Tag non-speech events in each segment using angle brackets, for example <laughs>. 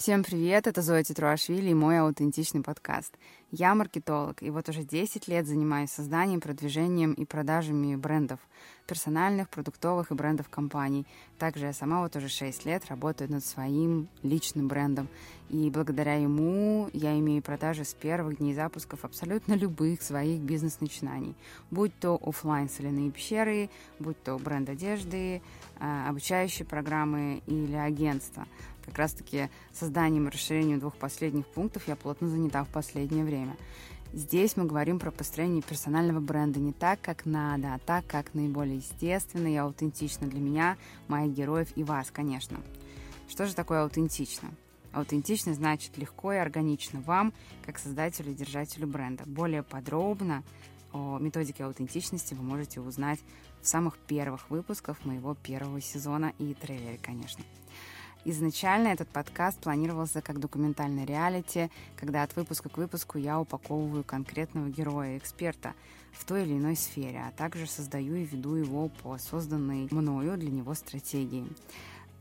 Всем привет, это Зоя Титруашвили и мой аутентичный подкаст. Я маркетолог, и вот уже 10 лет занимаюсь созданием, продвижением и продажами брендов, персональных, продуктовых и брендов компаний. Также я сама вот уже 6 лет работаю над своим личным брендом, и благодаря ему я имею продажи с первых дней запусков абсолютно любых своих бизнес-начинаний, будь то офлайн соляные пещеры, будь то бренд одежды, а, обучающие программы или агентства – как раз-таки созданием и расширением двух последних пунктов я плотно занята в последнее время. Здесь мы говорим про построение персонального бренда не так, как надо, а так, как наиболее естественно и аутентично для меня, моих героев и вас, конечно. Что же такое аутентично? Аутентично значит легко и органично вам, как создателю и держателю бренда. Более подробно о методике аутентичности вы можете узнать в самых первых выпусках моего первого сезона и трейлере, конечно. Изначально этот подкаст планировался как документальный реалити, когда от выпуска к выпуску я упаковываю конкретного героя-эксперта в той или иной сфере, а также создаю и веду его по созданной мною для него стратегии.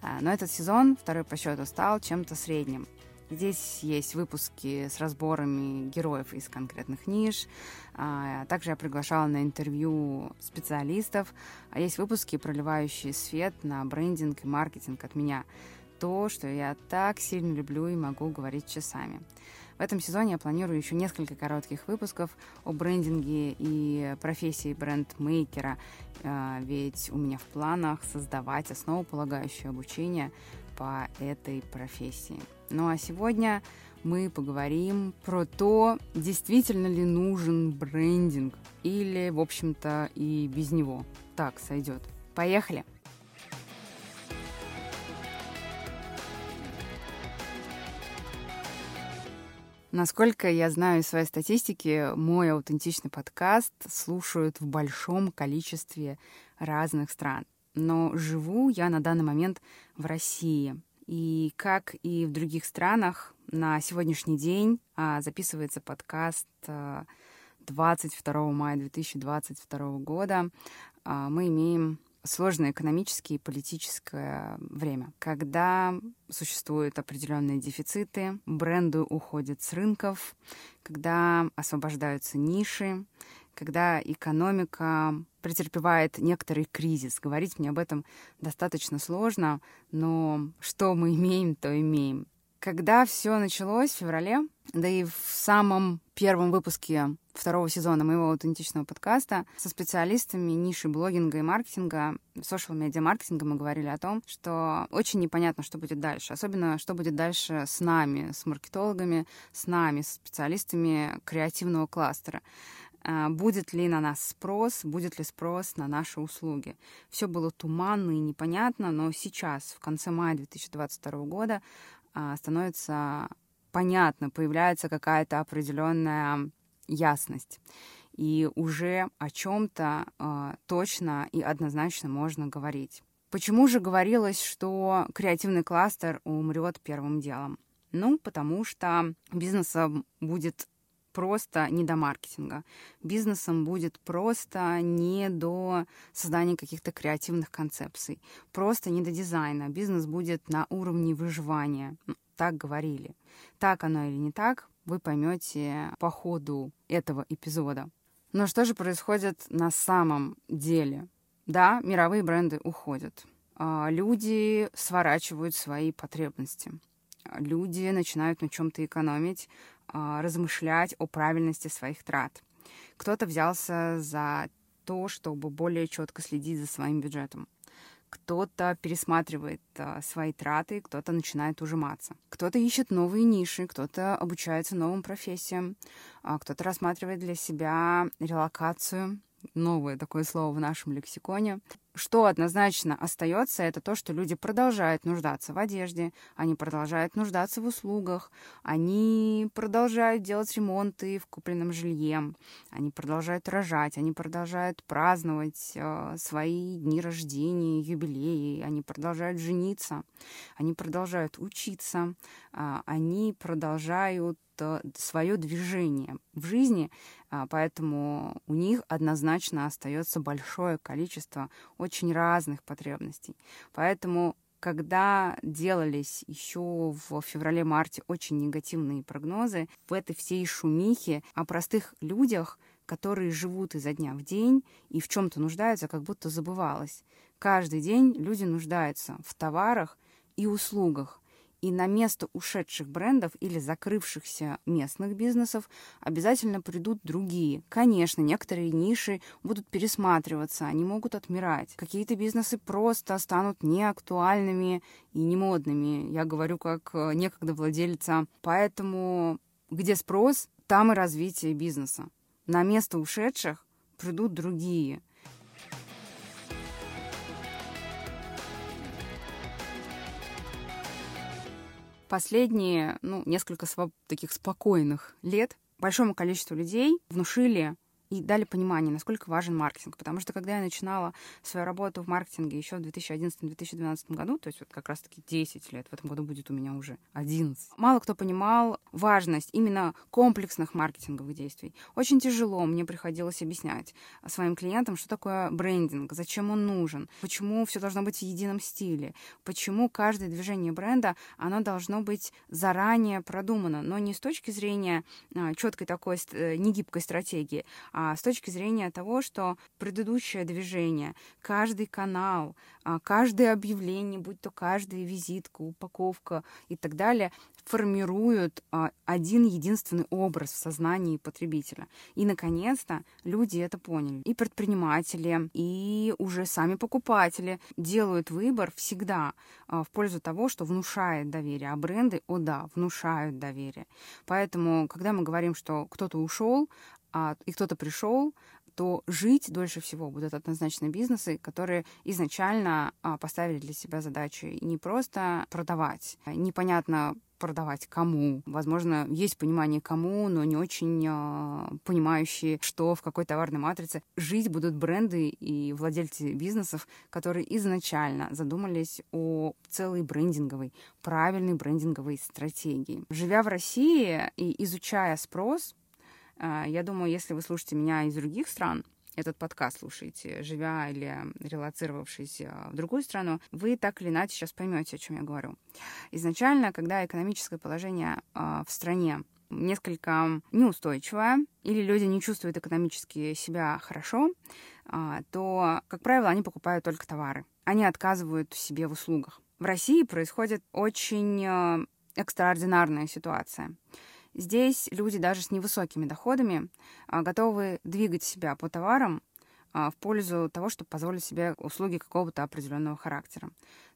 А, но этот сезон, второй по счету, стал чем-то средним. Здесь есть выпуски с разборами героев из конкретных ниш. А, также я приглашала на интервью специалистов. А есть выпуски, проливающие свет на брендинг и маркетинг от меня – то, что я так сильно люблю и могу говорить часами. В этом сезоне я планирую еще несколько коротких выпусков о брендинге и профессии брендмейкера, а, ведь у меня в планах создавать основополагающее обучение по этой профессии. Ну а сегодня мы поговорим про то, действительно ли нужен брендинг или, в общем-то, и без него. Так, сойдет. Поехали! Насколько я знаю из своей статистики, мой аутентичный подкаст слушают в большом количестве разных стран. Но живу я на данный момент в России. И как и в других странах, на сегодняшний день а, записывается подкаст 22 а, мая 2022 года. А, мы имеем сложное экономическое и политическое время, когда существуют определенные дефициты, бренды уходят с рынков, когда освобождаются ниши, когда экономика претерпевает некоторый кризис. Говорить мне об этом достаточно сложно, но что мы имеем, то имеем. Когда все началось в феврале, да и в самом первом выпуске второго сезона моего аутентичного подкаста со специалистами ниши блогинга и маркетинга, social-медиа маркетинга мы говорили о том, что очень непонятно, что будет дальше. Особенно, что будет дальше с нами, с маркетологами, с нами, с специалистами креативного кластера а, будет ли на нас спрос, будет ли спрос на наши услуги. Все было туманно и непонятно, но сейчас, в конце мая 2022 года, а, становится понятно, появляется какая-то определенная ясность. И уже о чем-то э, точно и однозначно можно говорить. Почему же говорилось, что креативный кластер умрет первым делом? Ну, потому что бизнесом будет просто не до маркетинга. Бизнесом будет просто не до создания каких-то креативных концепций, просто не до дизайна. Бизнес будет на уровне выживания. Так говорили. Так оно или не так, вы поймете по ходу этого эпизода. Но что же происходит на самом деле? Да, мировые бренды уходят. А, люди сворачивают свои потребности. Люди начинают на чем-то экономить, а, размышлять о правильности своих трат. Кто-то взялся за то, чтобы более четко следить за своим бюджетом. Кто-то пересматривает а, свои траты, кто-то начинает ужиматься. Кто-то ищет новые ниши, кто-то обучается новым профессиям, а, кто-то рассматривает для себя релокацию, новое такое слово в нашем лексиконе. Что однозначно остается, это то, что люди продолжают нуждаться в одежде, они продолжают нуждаться в услугах, они продолжают делать ремонты в купленном жилье, они продолжают рожать, они продолжают праздновать э, свои дни рождения, юбилеи, они продолжают жениться, они продолжают учиться, э, они продолжают свое движение в жизни, а, поэтому у них однозначно остается большое количество очень разных потребностей. Поэтому когда делались еще в феврале-марте очень негативные прогнозы, в этой всей шумихе о простых людях, которые живут изо дня в день и в чем-то нуждаются, как будто забывалось. Каждый день люди нуждаются в товарах и услугах. И на место ушедших брендов или закрывшихся местных бизнесов обязательно придут другие. Конечно, некоторые ниши будут пересматриваться, они могут отмирать. Какие-то бизнесы просто станут неактуальными и немодными. Я говорю как э, некогда владельца. Поэтому где спрос, там и развитие бизнеса. На место ушедших придут другие – последние, ну, несколько таких спокойных лет большому количеству людей внушили и дали понимание, насколько важен маркетинг. Потому что когда я начинала свою работу в маркетинге еще в 2011-2012 году, то есть вот как раз-таки 10 лет, в этом году будет у меня уже 11, мало кто понимал важность именно комплексных маркетинговых действий. Очень тяжело мне приходилось объяснять своим клиентам, что такое брендинг, зачем он нужен, почему все должно быть в едином стиле, почему каждое движение бренда, оно должно быть заранее продумано, но не с точки зрения а, четкой такой э, негибкой стратегии, а с точки зрения того, что предыдущее движение, каждый канал, а, каждое объявление, будь то каждая визитка, упаковка и так далее, формируют а, один единственный образ в сознании потребителя. И, наконец-то, люди это поняли. И предприниматели, и уже сами покупатели делают выбор всегда а, в пользу того, что внушает доверие. А бренды, о да, внушают доверие. Поэтому, когда мы говорим, что кто-то ушел, а, и кто-то пришел, то жить дольше всего будут однозначно бизнесы, которые изначально а, поставили для себя задачу не просто продавать, непонятно продавать кому. Возможно, есть понимание кому, но не очень э, понимающие, что в какой товарной матрице жить будут бренды и владельцы бизнесов, которые изначально задумались о целой брендинговой, правильной брендинговой стратегии. Живя в России и изучая спрос, а, я думаю, если вы слушаете меня из других стран, этот подкаст слушаете, живя или релацировавшись а, в другую страну, вы так или иначе сейчас поймете, о чем я говорю. Изначально, когда экономическое положение а, в стране несколько неустойчивое, или люди не чувствуют экономически себя хорошо, то, как правило, они покупают только товары. Они отказывают себе в услугах. В России происходит очень экстраординарная ситуация. Здесь люди даже с невысокими доходами а, готовы двигать себя по товарам а, в пользу того, чтобы позволить себе услуги какого-то определенного характера.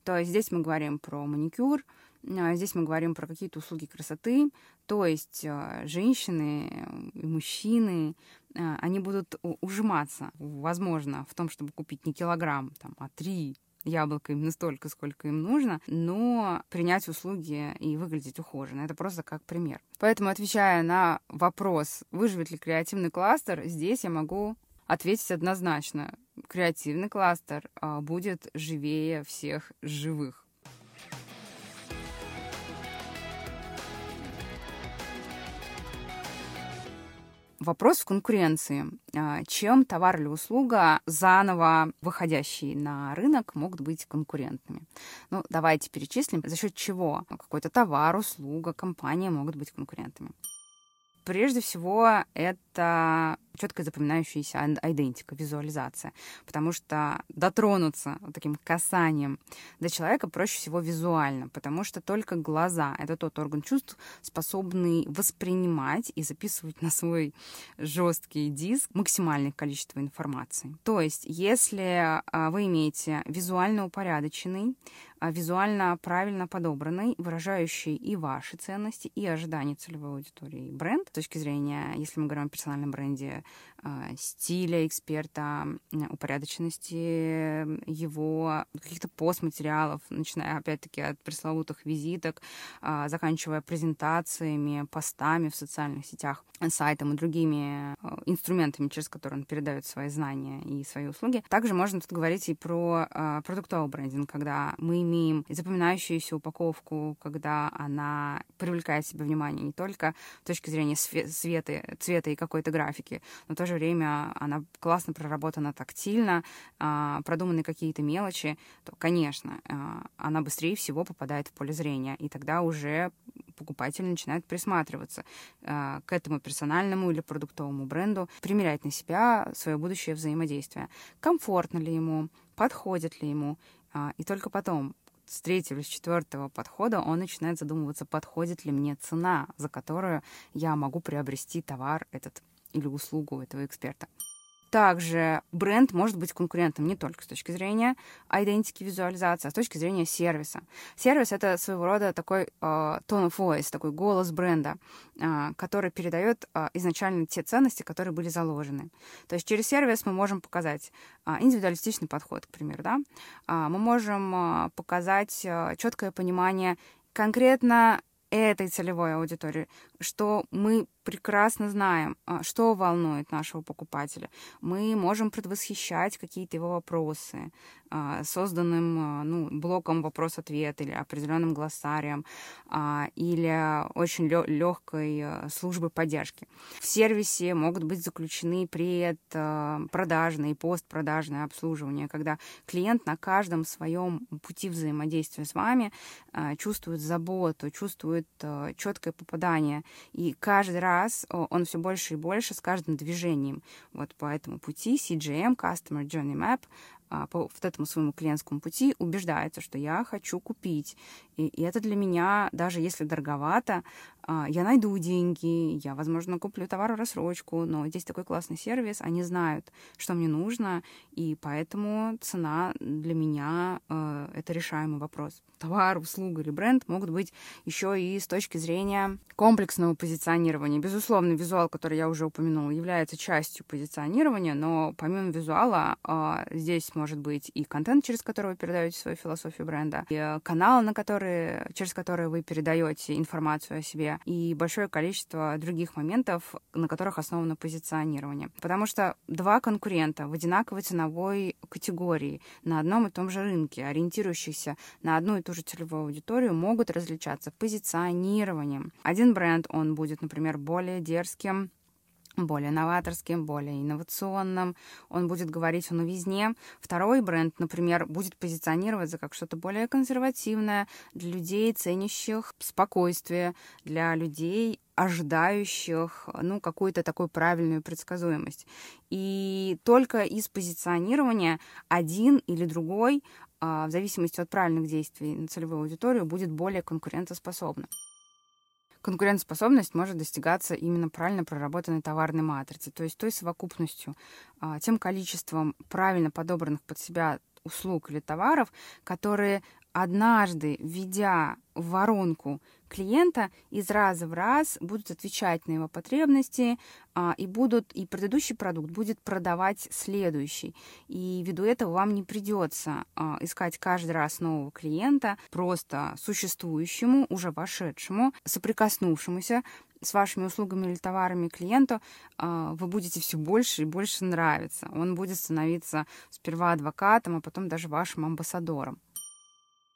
То есть здесь мы говорим про маникюр, а, здесь мы говорим про какие-то услуги красоты, то есть женщины и мужчины, они будут ужиматься, возможно, в том, чтобы купить не килограмм, там, а три яблоко именно столько, сколько им нужно, но принять услуги и выглядеть ухоженно. Это просто как пример. Поэтому, отвечая на вопрос, выживет ли креативный кластер, здесь я могу ответить однозначно. Креативный кластер а, будет живее всех живых. Вопрос в конкуренции. А, чем товар или услуга, заново выходящие на рынок, могут быть конкурентными? Ну, давайте перечислим, за счет чего какой-то товар, услуга, компания могут быть конкурентами. Прежде всего, это четко запоминающаяся идентика, визуализация. Потому что дотронуться таким касанием до человека проще всего визуально, потому что только глаза — это тот орган чувств, способный воспринимать и записывать на свой жесткий диск максимальное количество информации. То есть, если а, вы имеете визуально упорядоченный, а, визуально правильно подобранный, выражающий и ваши ценности, и ожидания целевой аудитории бренд, с точки зрения, если мы говорим о персональном бренде, а, стиля эксперта, упорядоченности его, каких-то постматериалов, начиная опять-таки от пресловутых визиток, а, заканчивая презентациями, постами в социальных сетях, сайтом и другими а, инструментами, через которые он передает свои знания и свои услуги. Также можно тут говорить и про продуктовый брендинг, когда мы имеем запоминающуюся упаковку, когда она привлекает себе внимание не только с точки зрения света, цвета и какого какой-то графике, но в то же время она классно проработана тактильно, а, продуманы какие-то мелочи, то, конечно, а, она быстрее всего попадает в поле зрения, и тогда уже покупатель начинает присматриваться а, к этому персональному или продуктовому бренду, примерять на себя свое будущее взаимодействие. Комфортно ли ему, подходит ли ему, и только потом с третьего с четвертого подхода он начинает задумываться, подходит ли мне цена, за которую я могу приобрести товар этот или услугу этого эксперта. Также бренд может быть конкурентом не только с точки зрения идентики визуализации, а с точки зрения сервиса. Сервис — это своего рода такой uh, tone of voice, такой голос бренда, uh, который передает uh, изначально те ценности, которые были заложены. То есть через сервис мы можем показать uh, индивидуалистичный подход, к примеру, да? Uh, мы можем uh, показать uh, четкое понимание конкретно этой целевой аудитории, что мы прекрасно знаем, а, что волнует нашего покупателя. Мы можем предвосхищать какие-то его вопросы а, созданным а, ну, блоком вопрос-ответ или определенным глоссарием или очень легкой службой поддержки. В сервисе могут быть заключены предпродажные и постпродажное обслуживание, когда клиент на каждом своем пути взаимодействия с вами чувствует заботу, чувствует четкое попадание. И каждый раз он все больше и больше с каждым движением вот по этому пути CGM, Customer Journey Map, а, по вот этому своему клиентскому пути убеждается, что я хочу купить. И, и это для меня, даже если дороговато, я найду деньги, я, возможно, куплю товар в рассрочку, но здесь такой классный сервис, они знают, что мне нужно, и поэтому цена для меня э, это решаемый вопрос. Товар, услуга или бренд могут быть еще и с точки зрения комплексного позиционирования. Безусловно, визуал, который я уже упомянула, является частью позиционирования, но помимо визуала э, здесь может быть и контент, через который вы передаете свою философию бренда, и э, каналы, на которые, через которые вы передаете информацию о себе, и большое количество других моментов, на которых основано позиционирование. Потому что два конкурента в одинаковой ценовой категории на одном и том же рынке, ориентирующиеся на одну и ту же целевую аудиторию, могут различаться позиционированием. Один бренд, он будет, например, более дерзким, более новаторским, более инновационным. Он будет говорить о новизне. Второй бренд, например, будет позиционироваться как что-то более консервативное для людей, ценящих спокойствие, для людей, ожидающих ну, какую-то такую правильную предсказуемость. И только из позиционирования один или другой, а, в зависимости от правильных действий на целевую аудиторию, будет более конкурентоспособным конкурентоспособность может достигаться именно правильно проработанной товарной матрицы, то есть той совокупностью, а, тем количеством правильно подобранных под себя услуг или товаров, которые однажды, введя в воронку клиента, из раза в раз будут отвечать на его потребности а, и будут и предыдущий продукт будет продавать следующий. И ввиду этого вам не придется а, искать каждый раз нового клиента, просто существующему, уже вошедшему, соприкоснувшемуся с вашими услугами или товарами клиенту, а, вы будете все больше и больше нравиться. Он будет становиться сперва адвокатом, а потом даже вашим амбассадором.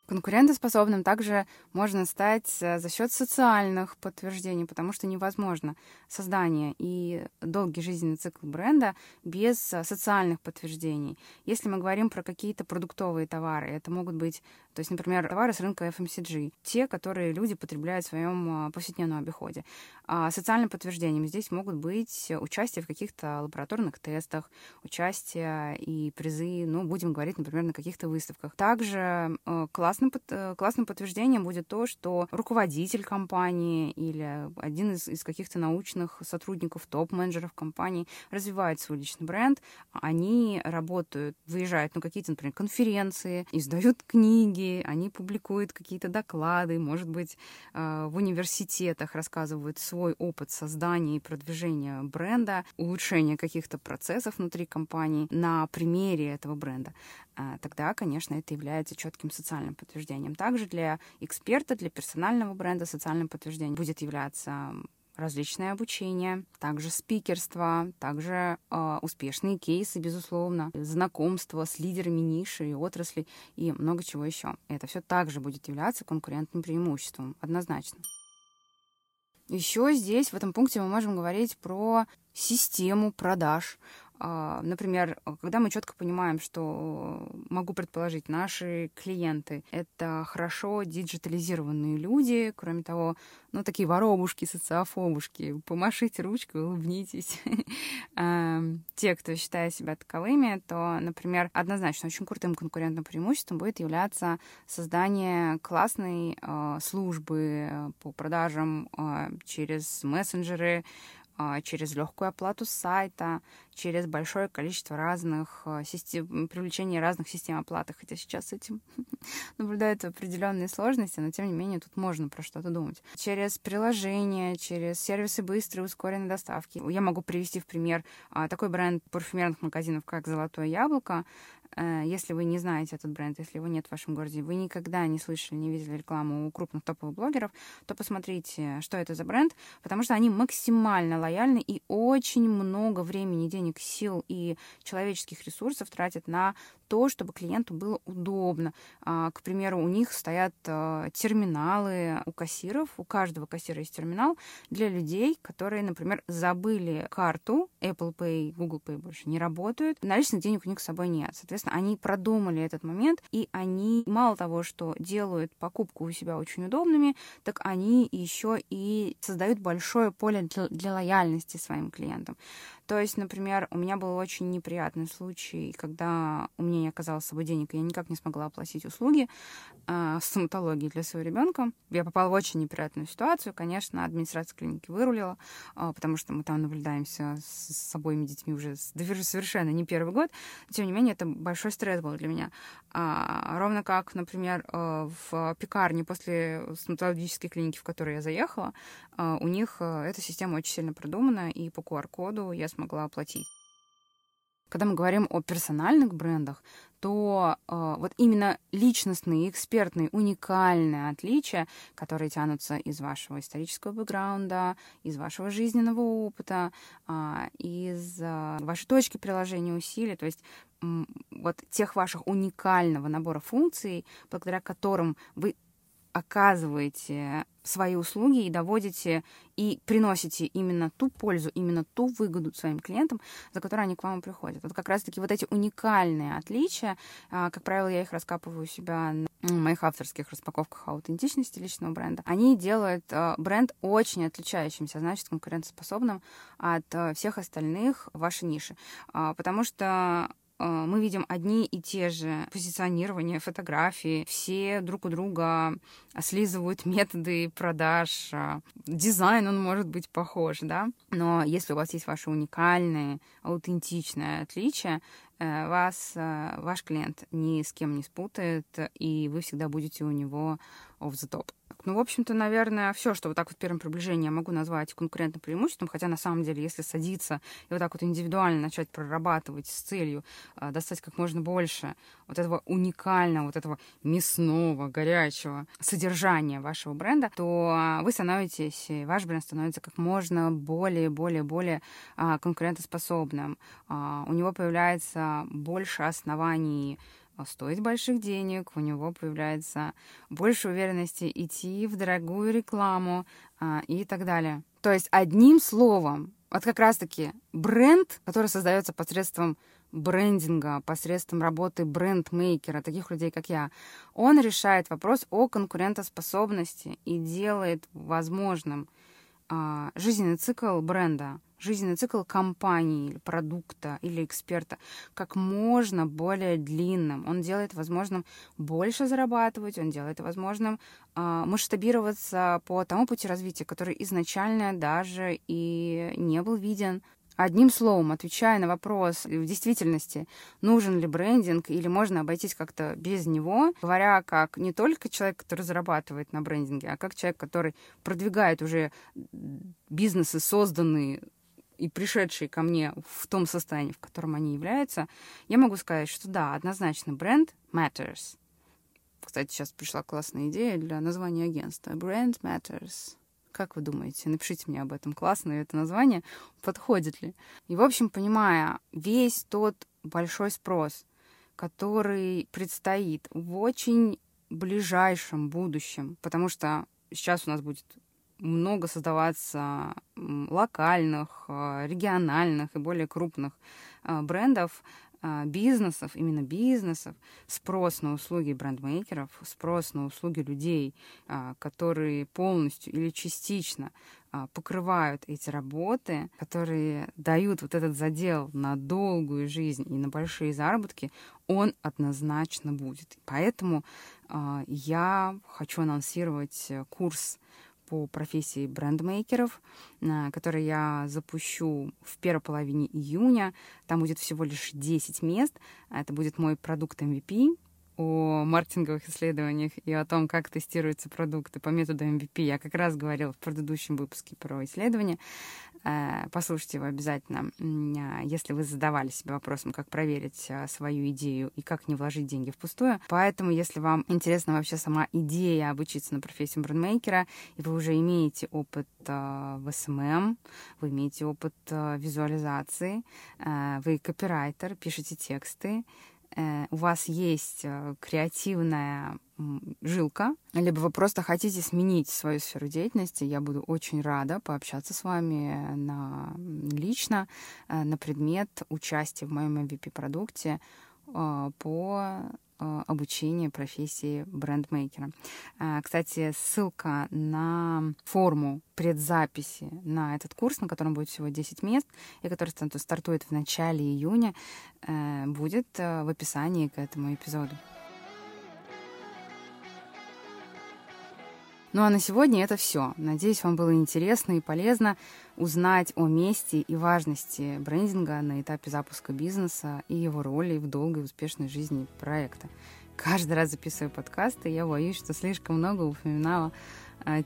Конкурентоспособным также можно стать э, за счет социальных подтверждений, потому что невозможно создание и долгий жизненный цикл бренда без э, социальных подтверждений. Если мы говорим про какие-то продуктовые товары, это могут быть, то есть, например, товары с рынка FMCG, те, которые люди потребляют в своем э, повседневном обиходе. А социальным подтверждением здесь могут быть участие в каких-то лабораторных тестах, участие и призы, ну, будем говорить, например, на каких-то выставках. Также класс классным, э, классным подтверждением будет то, что руководитель компании или один из, из каких-то научных сотрудников, топ-менеджеров компании развивает свой личный бренд, они работают, выезжают на какие-то, например, конференции, издают книги, они публикуют какие-то доклады, может быть, э, в университетах рассказывают свой опыт создания и продвижения бренда, улучшения каких-то процессов внутри компании на примере этого бренда. А, тогда, конечно, это является четким социальным подтверждением. Также для эксперта, для персонального бренда социальным подтверждением будет являться различное обучение, также спикерство, также э, успешные кейсы, безусловно, знакомство с лидерами ниши и отрасли и много чего еще. Это все также будет являться конкурентным преимуществом, однозначно. Еще здесь, в этом пункте, мы можем говорить про систему продаж, например, когда мы четко понимаем, что могу предположить, наши клиенты — это хорошо диджитализированные люди, кроме того, ну, такие воробушки, социофобушки, помашите ручкой, улыбнитесь. <laughs> Те, кто считает себя таковыми, то, например, однозначно очень крутым конкурентным преимуществом будет являться создание классной а, службы по продажам а, через мессенджеры, а, через легкую оплату сайта, через большое количество разных а, систем, привлечение разных систем оплаты. Хотя сейчас с этим <laughs> наблюдаются определенные сложности, но тем не менее тут можно про что-то думать. Через приложения, через сервисы быстрой ускоренной доставки. Я могу привести в пример а, такой бренд парфюмерных магазинов, как «Золотое яблоко», Э, если вы не знаете этот бренд, если его нет в вашем городе, вы никогда не слышали, не видели рекламу у крупных топовых блогеров, то посмотрите, что это за бренд, потому что они максимально лояльны и очень много времени, денег, сил и человеческих ресурсов тратят на то, чтобы клиенту было удобно. А, к примеру, у них стоят э, терминалы у кассиров, у каждого кассира есть терминал для людей, которые, например, забыли карту, Apple Pay, Google Pay больше не работают, наличных денег у них с собой нет. Соответственно, они продумали этот момент, и они мало того, что делают покупку у себя очень удобными, так они еще и создают большое поле для, для лояльности своим клиентам. То есть, например, у меня был очень неприятный случай, когда у меня не оказалось с собой денег, и я никак не смогла оплатить услуги э, стоматологии для своего ребенка. Я попала в очень неприятную ситуацию. Конечно, администрация клиники вырулила, э, потому что мы там наблюдаемся с, с обоими детьми уже совершенно не первый год. Тем не менее, это большой стресс был для меня. А, ровно как, например, э, в пекарне после стоматологической клиники, в которую я заехала, э, у них эта система очень сильно продумана, и по QR-коду я смогла оплатить. Когда мы говорим о персональных брендах, то э, вот именно личностные, экспертные, уникальные отличия, которые тянутся из вашего исторического бэкграунда, из вашего жизненного опыта, э, из э, вашей точки приложения усилий, то есть э, вот тех ваших уникального набора функций, благодаря которым вы оказываете свои услуги и доводите и приносите именно ту пользу, именно ту выгоду своим клиентам, за которой они к вам приходят. Вот как раз-таки вот эти уникальные отличия, а, как правило, я их раскапываю у себя на моих авторских распаковках аутентичности личного бренда, они делают а, бренд очень отличающимся, значит, конкурентоспособным от а, всех остальных вашей нише. Потому что мы видим одни и те же позиционирования, фотографии. Все друг у друга слизывают <laughs> методы продаж. Э, дизайн, он может быть похож, да? Но если у вас есть ваши уникальные, аутентичные отличия, э, вас ваш клиент ни с кем не спутает, и вы всегда будете у него off the top. Ну, в общем-то, наверное, все, что вот так вот в первом приближении я могу назвать конкурентным преимуществом, хотя на самом деле, если садиться и вот так вот индивидуально начать прорабатывать с целью э, достать как можно больше вот этого уникального, вот этого мясного, горячего содержания вашего бренда, то вы становитесь, ваш бренд становится как можно более, более, более э, конкурентоспособным. Э, у него появляется больше оснований а стоить больших денег, у него появляется больше уверенности идти в дорогую рекламу а, и так далее. То есть одним словом, вот как раз-таки бренд, который создается посредством брендинга, посредством работы брендмейкера, таких людей, как я, он решает вопрос о конкурентоспособности и делает возможным а, жизненный цикл бренда жизненный цикл компании или продукта или эксперта как можно более длинным. Он делает возможным больше зарабатывать, он делает возможным э, масштабироваться по тому пути развития, который изначально даже и не был виден. Одним словом, отвечая на вопрос, в действительности, нужен ли брендинг или можно обойтись как-то без него, говоря как не только человек, который зарабатывает на брендинге, а как человек, который продвигает уже бизнесы, созданные и пришедшие ко мне в том состоянии, в котором они являются, я могу сказать, что да, однозначно бренд matters. Кстати, сейчас пришла классная идея для названия агентства. Brand matters. Как вы думаете? Напишите мне об этом. Классное это название. Подходит ли? И, в общем, понимая весь тот большой спрос, который предстоит в очень ближайшем будущем, потому что сейчас у нас будет много создаваться локальных, региональных и более крупных брендов, а, бизнесов, именно бизнесов, спрос на услуги брендмейкеров, спрос на услуги людей, которые полностью или частично покрывают эти работы, которые дают вот этот задел на долгую жизнь и на большие заработки, он однозначно будет. Поэтому я хочу анонсировать курс по профессии брендмейкеров, э, который я запущу в первой половине июня. Там будет всего лишь 10 мест. Это будет мой продукт MVP, о маркетинговых исследованиях и о том, как тестируются продукты по методу MVP. Я как раз говорила в предыдущем выпуске про исследования. Э, послушайте его обязательно, а, если вы задавали себе вопросом, как проверить а, свою идею и как не вложить деньги впустую. Поэтому, если вам интересна вообще сама идея обучиться на профессию брендмейкера, и вы уже имеете опыт а, в SMM, вы имеете опыт визуализации, вы копирайтер, пишете тексты, Э, у вас есть э, креативная жилка, либо вы просто хотите сменить свою сферу деятельности, я буду очень рада пообщаться с вами на, лично э, на предмет участия в моем MVP-продукте по Э, обучение профессии брендмейкера. Э, кстати, ссылка на форму предзаписи на этот курс, на котором будет всего 10 мест, и который стартует в начале июня, э, будет в описании к этому эпизоду. Ну а на сегодня это все. Надеюсь, вам было интересно и полезно узнать о месте и важности брендинга на этапе запуска бизнеса и его роли в долгой успешной жизни проекта. Каждый раз записываю подкасты, я боюсь, что слишком много упоминала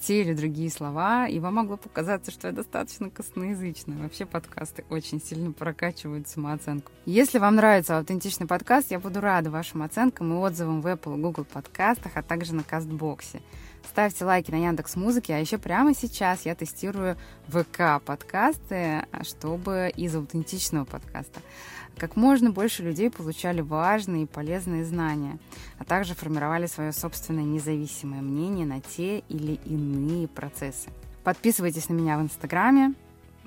те или другие слова, и вам могло показаться, что я достаточно косноязычная. Вообще подкасты очень сильно прокачивают самооценку. Если вам нравится аутентичный подкаст, я буду рада вашим оценкам и отзывам в Apple и Google подкастах, а также на Кастбоксе. Ставьте лайки на Яндекс Музыке, а еще прямо сейчас я тестирую ВК подкасты, чтобы из аутентичного подкаста как можно больше людей получали важные и полезные знания, а также формировали свое собственное независимое мнение на те или иные процессы. Подписывайтесь на меня в Инстаграме.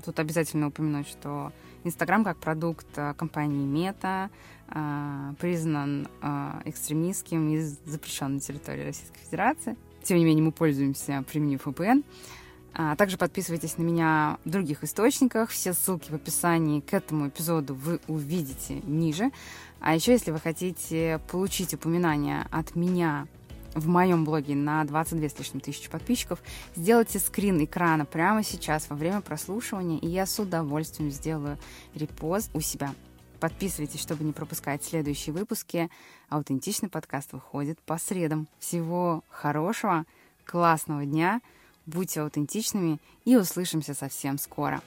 Тут обязательно упомянуть, что Инстаграм как продукт э, компании Мета э, признан э, экстремистским и запрещен на территории Российской Федерации. Тем не менее, мы пользуемся, применив VPN. А также подписывайтесь на меня в других источниках. Все ссылки в описании к этому эпизоду вы увидите ниже. А еще, если вы хотите получить упоминание от меня в моем блоге на 22 с лишним тысячи подписчиков, сделайте скрин экрана прямо сейчас во время прослушивания, и я с удовольствием сделаю репост у себя. Подписывайтесь, чтобы не пропускать следующие выпуски. Аутентичный подкаст выходит по средам. Всего хорошего, классного дня. Будьте аутентичными и услышимся совсем скоро.